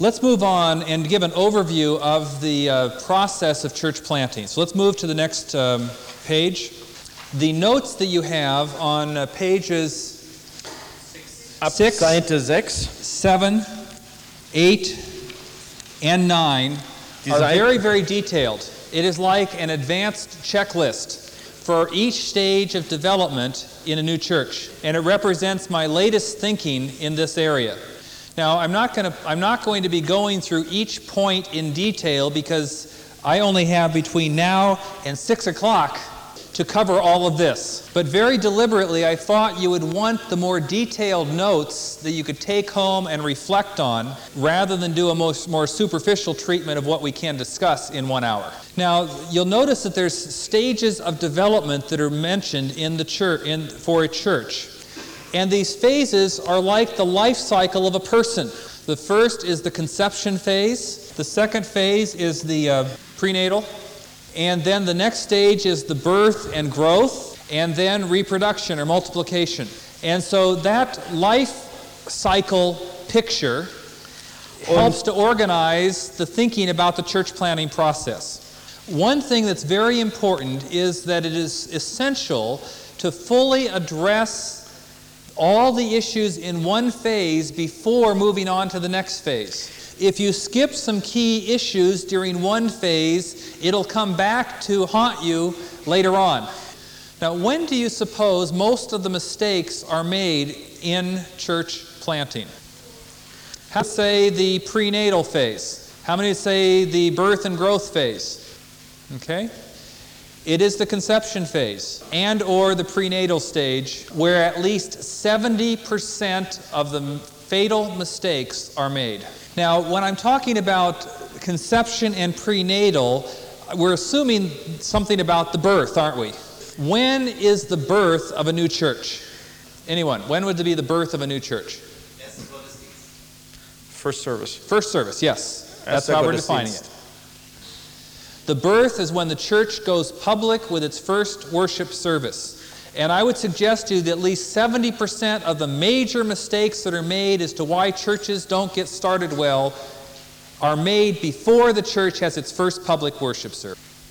Let's move on and give an overview of the uh, process of church planting. So let's move to the next um, page. The notes that you have on uh, pages Six. Seite 6. 7, 8, and 9 Die are very, very detailed. It is like an advanced checklist for each stage of development in a new church, and it represents my latest thinking in this area. Now, I'm not, going to, I'm not going to be going through each point in detail because I only have between now and 6 o'clock to cover all of this. But very deliberately, I thought you would want the more detailed notes that you could take home and reflect on rather than do a most, more superficial treatment of what we can discuss in one hour. Now, you'll notice that there's stages of development that are mentioned in the church, in, for a church. And these phases are like the life cycle of a person. The first is the conception phase, the second phase is the uh, prenatal, and then the next stage is the birth and growth, and then reproduction or multiplication. And so that life cycle picture helps to organize the thinking about the church planting process. One thing that's very important is that it is essential to fully address all the issues in one phase before moving on to the next phase. If you skip some key issues during one phase, it'll come back to haunt you later on. Now, when do you suppose most of the mistakes are made in church planting? How say the prenatal phase? How many say the birth and growth phase? Okay? It is the conception phase and or the prenatal stage where at least 70% of the fatal mistakes are made. Now, when I'm talking about conception and prenatal, we're assuming something about the birth, aren't we? When is the birth of a new church? Anyone? When would it be the birth of a new church? First service. First service, yes. That's how we're defining it. The birth is when the church goes public with its first worship service. And I would suggest to you that at least 70% of the major mistakes that are made as to why churches don't get started well are made before the church has its first public worship service.